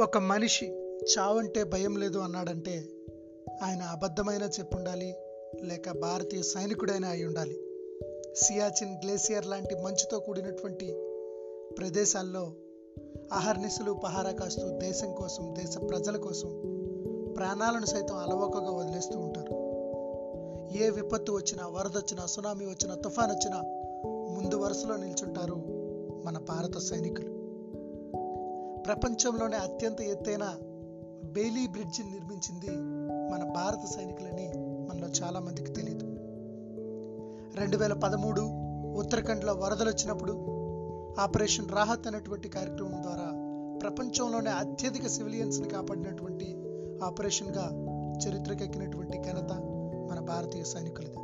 ఒక మనిషి చావంటే భయం లేదు అన్నాడంటే ఆయన అబద్ధమైన చెప్పుండాలి లేక భారతీయ సైనికుడైనా అయి ఉండాలి. సియాచిన్ గ్లేసియర్ లాంటి మంచుతో కూడినటువంటి ప్రదేశాల్లో అహర్నిశలు పహారా కాస్తూ దేశం కోసం దేశ ప్రజల కోసం ప్రాణాలను సైతం అలవోకగా వదిలేస్తూ ఉంటారు. ఏ విపత్తు వచ్చినా వరద వచ్చినా సునామీ వచ్చినా తుఫాన్ వచ్చినా ముందు వరుసలో నిల్చుంటారు మన భారత సైనికులు. ప్రపంచంలోనే అత్యంత ఎత్తైన బెయిలీ బ్రిడ్జిని నిర్మించింది మన భారత సైనికులని మనలో చాలా మందికి తెలియదు రెండు వేల పదమూడు ఉత్తరాఖండ్లో వరదలు వచ్చినప్పుడు ఆపరేషన్ రాహత్ అనేటువంటి కార్యక్రమం ద్వారా ప్రపంచంలోనే అత్యధిక సివిలియన్స్ని కాపాడినటువంటి ఆపరేషన్గా చరిత్రకెక్కినటువంటి ఘనత మన భారతీయ సైనికులది.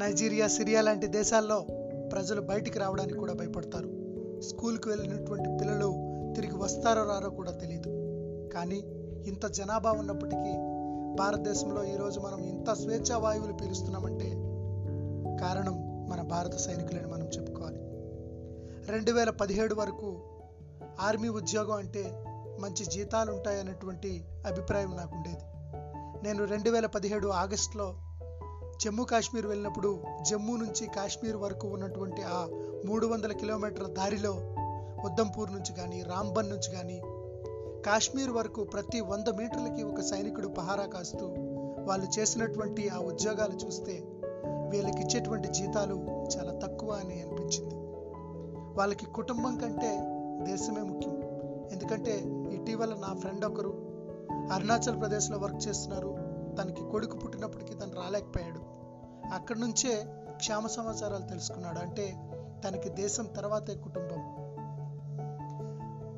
నైజీరియా సిరియా లాంటి దేశాల్లో ప్రజలు బయటికి రావడానికి కూడా భయపడతారు. స్కూల్కి వెళ్ళినటువంటి పిల్లలు తిరిగి వస్తారో రారో కూడా తెలియదు కానీ ఇంత జనాభా ఉన్నప్పటికీ భారతదేశంలో ఈరోజు మనం ఇంత స్వేచ్ఛా వాయువులు పీలుస్తున్నామంటే కారణం మన భారత సైనికులని మనం చెప్పుకోవాలి. రెండు వేల పదిహేడు వరకు ఆర్మీ ఉద్యోగం అంటే మంచి జీతాలు ఉంటాయనేటువంటి అభిప్రాయం నాకు ఉండేది నేను రెండు వేల పదిహేడు ఆగస్టులో జమ్మూ కాశ్మీర్ వెళ్ళినప్పుడు జమ్మూ నుంచి కాశ్మీర్ వరకు ఉన్నటువంటి ఆ మూడు వందల కిలోమీటర్ల దారిలో ఉద్దంపూర్ నుంచి కానీ రాంబన్ నుంచి కానీ కాశ్మీర్ వరకు ప్రతి వంద మీటర్లకి ఒక సైనికుడు పహారా కాస్తూ వాళ్ళు చేసినటువంటి ఆ ఉద్యోగాలు చూస్తే వీళ్ళకి ఇచ్చేటువంటి జీతాలు చాలా తక్కువ అని అనిపించింది. వాళ్ళకి కుటుంబం కంటే దేశమే ముఖ్యం. ఎందుకంటే ఇటీవల నా ఫ్రెండ్ ఒకరు అరుణాచల్ ప్రదేశ్లో వర్క్ చేస్తున్నారు. తనకి కొడుకు పుట్టినప్పటికీ తను రాలేకపోయాడు. అక్కడి నుంచే క్షేమ సమాచారాలు తెలుసుకున్నాడు. అంటే తనకి దేశం తర్వాతే కుటుంబం.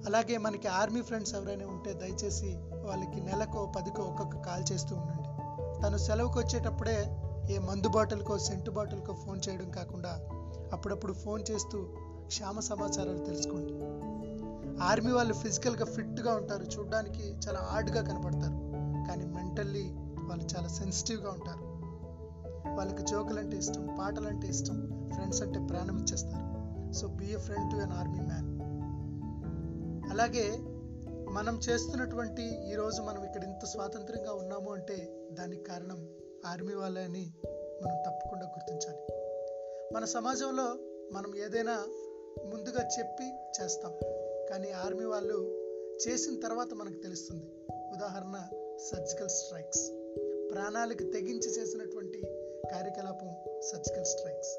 అలాగే మనకి ఆర్మీ ఫ్రెండ్స్ ఎవరైనా ఉంటే దయచేసి వాళ్ళకి నెలకో పదికో ఒక్కొక్క కాల్ చేస్తూ ఉండండి. తను సెలవుకి వచ్చేటప్పుడే ఏ మందు బాటిల్కో సెంటు బాటిల్కో ఫోన్ చేయడం కాకుండా అప్పుడప్పుడు ఫోన్ చేస్తూ క్షేమ సమాచారాలు తెలుసుకోండి. ఆర్మీ వాళ్ళు ఫిజికల్గా ఫిట్గా ఉంటారు చూడడానికి చాలా ఆర్డ్గా కనపడతారు. కానీ మెంటల్లీ వాళ్ళు చాలా సెన్సిటివ్గా ఉంటారు. వాళ్ళకి జోకులు అంటే ఇష్టం పాటలు అంటే ఇష్టం ఫ్రెండ్స్ అంటే ప్రాణం ఇచ్చేస్తారు. So be a friend to an army man. అలాగే మనం చేస్తున్నటువంటి ఈరోజు మనం ఇక్కడ ఇంత స్వాతంత్రంగా ఉన్నాము అంటే దానికి కారణం ఆర్మీ వాళ్ళే అని మనం తప్పకుండా గుర్తించాలి. మన సమాజంలో మనం ఏదైనా ముందుగా చెప్పి చేస్తాం. కానీ ఆర్మీ వాళ్ళు చేసిన తర్వాత మనకు తెలుస్తుంది. ఉదాహరణ సర్జికల్ స్ట్రైక్స్. ప్రాణాలకు తెగించి చేసినటువంటి కార్యకలాపం సర్జికల్ స్ట్రైక్స్.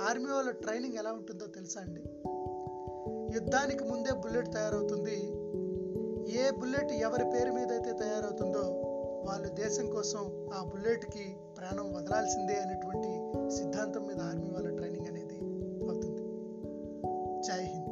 ఆర్మీ వాళ్ళ ట్రైనింగ్ ఎలా ఉంటుందో తెలుసా అండి? యుద్ధానికి ముందే బుల్లెట్ తయారవుతుంది. ఏ బుల్లెట్ ఎవరి పేరు మీద అయితే తయారవుతుందో వాళ్ళు దేశం కోసం ఆ బుల్లెట్కి ప్రాణం వదలాల్సిందే అనేటువంటి సిద్ధాంతం మీద ఆర్మీ వాళ్ళ ట్రైనింగ్ అనేది అవుతుంది. జై హింద్.